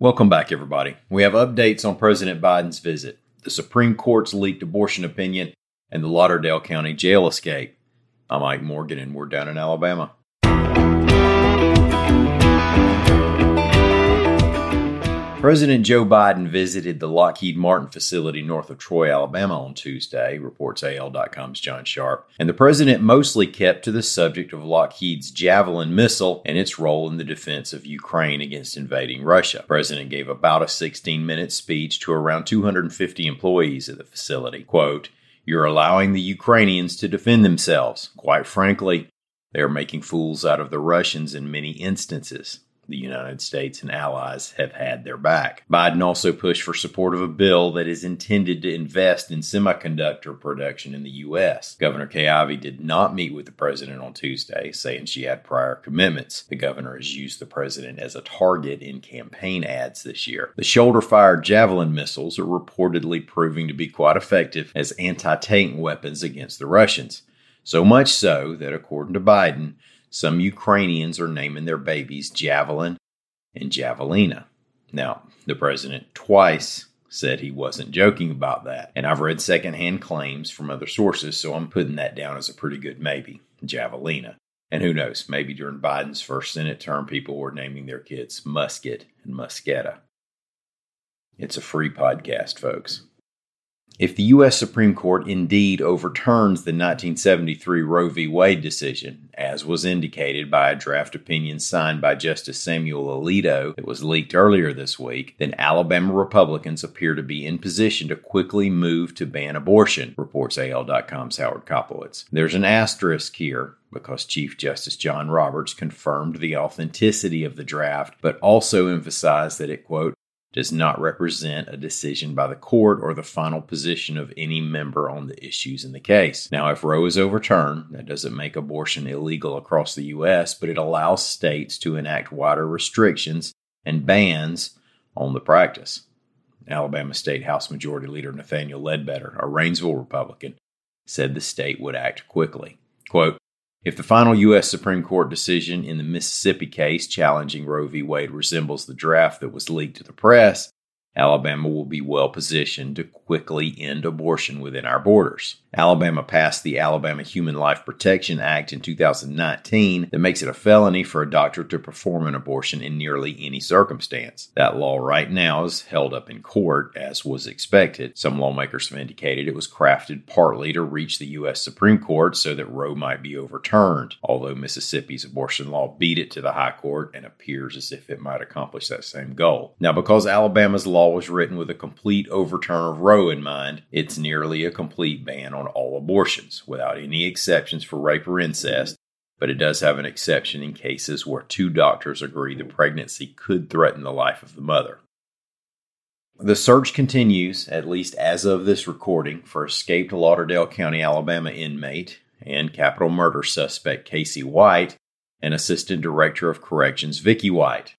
Welcome back, everybody. We have updates on President Biden's visit, the Supreme Court's leaked abortion opinion, and the Lauderdale County jail escape. I'm Mike Morgan, and we're down in Alabama. President Joe Biden visited the Lockheed Martin facility north of Troy, Alabama on Tuesday, reports AL.com's John Sharp. And the president mostly kept to the subject of Lockheed's Javelin missile and its role in the defense of Ukraine against invading Russia. The president gave about a 16 minute speech to around 250 employees at the facility. Quote, You're allowing the Ukrainians to defend themselves. Quite frankly, they are making fools out of the Russians in many instances the United States and allies have had their back. Biden also pushed for support of a bill that is intended to invest in semiconductor production in the U.S. Governor Kay did not meet with the president on Tuesday, saying she had prior commitments. The governor has used the president as a target in campaign ads this year. The shoulder fired Javelin missiles are reportedly proving to be quite effective as anti tank weapons against the Russians. So much so that, according to Biden, some Ukrainians are naming their babies Javelin and Javelina. Now, the president twice said he wasn't joking about that. And I've read secondhand claims from other sources, so I'm putting that down as a pretty good maybe. Javelina. And who knows, maybe during Biden's first Senate term, people were naming their kids Musket and Musketa. It's a free podcast, folks. If the U.S. Supreme Court indeed overturns the 1973 Roe v. Wade decision, as was indicated by a draft opinion signed by Justice Samuel Alito that was leaked earlier this week, then Alabama Republicans appear to be in position to quickly move to ban abortion, reports AL.com's Howard Koplowitz. There's an asterisk here because Chief Justice John Roberts confirmed the authenticity of the draft, but also emphasized that it, quote, does not represent a decision by the court or the final position of any member on the issues in the case. Now, if Roe is overturned, that doesn't make abortion illegal across the U.S., but it allows states to enact wider restrictions and bans on the practice. Alabama State House Majority Leader Nathaniel Ledbetter, a Rainsville Republican, said the state would act quickly. Quote, if the final U.S. Supreme Court decision in the Mississippi case challenging Roe v. Wade resembles the draft that was leaked to the press, Alabama will be well positioned to quickly end abortion within our borders. Alabama passed the Alabama Human Life Protection Act in 2019 that makes it a felony for a doctor to perform an abortion in nearly any circumstance. That law right now is held up in court, as was expected. Some lawmakers have indicated it was crafted partly to reach the U.S. Supreme Court so that Roe might be overturned, although Mississippi's abortion law beat it to the High Court and appears as if it might accomplish that same goal. Now, because Alabama's law was written with a complete overturn of Roe in mind, it's nearly a complete ban on all abortions, without any exceptions for rape or incest, but it does have an exception in cases where two doctors agree the pregnancy could threaten the life of the mother. The search continues, at least as of this recording, for escaped Lauderdale County, Alabama inmate and capital murder suspect Casey White and Assistant Director of Corrections Vicky White.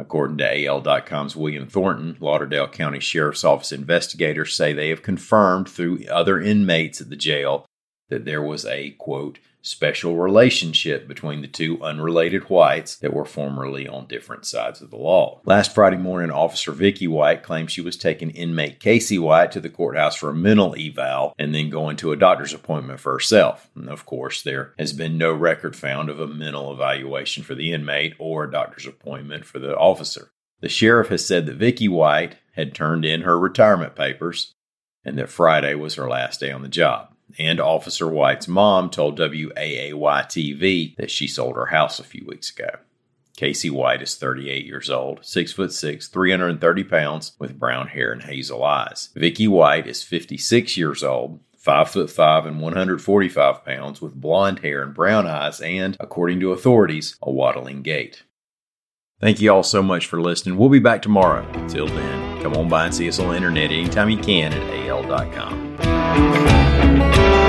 According to AL.com's William Thornton, Lauderdale County Sheriff's Office investigators say they have confirmed through other inmates at the jail that there was a, quote, special relationship between the two unrelated whites that were formerly on different sides of the law. Last Friday morning, Officer Vicky White claimed she was taking inmate Casey White to the courthouse for a mental eval and then going to a doctor's appointment for herself. And of course, there has been no record found of a mental evaluation for the inmate or a doctor's appointment for the officer. The sheriff has said that Vicky White had turned in her retirement papers and that Friday was her last day on the job and Officer White's mom told WAAY TV that she sold her house a few weeks ago. Casey White is 38 years old, 6 foot 6, 330 pounds, with brown hair and hazel eyes. Vicky White is 56 years old, 5 foot 5 and 145 pounds, with blonde hair and brown eyes, and, according to authorities, a waddling gait. Thank you all so much for listening. We'll be back tomorrow. Until then, come on by and see us on the internet anytime you can at al.com. Thank you.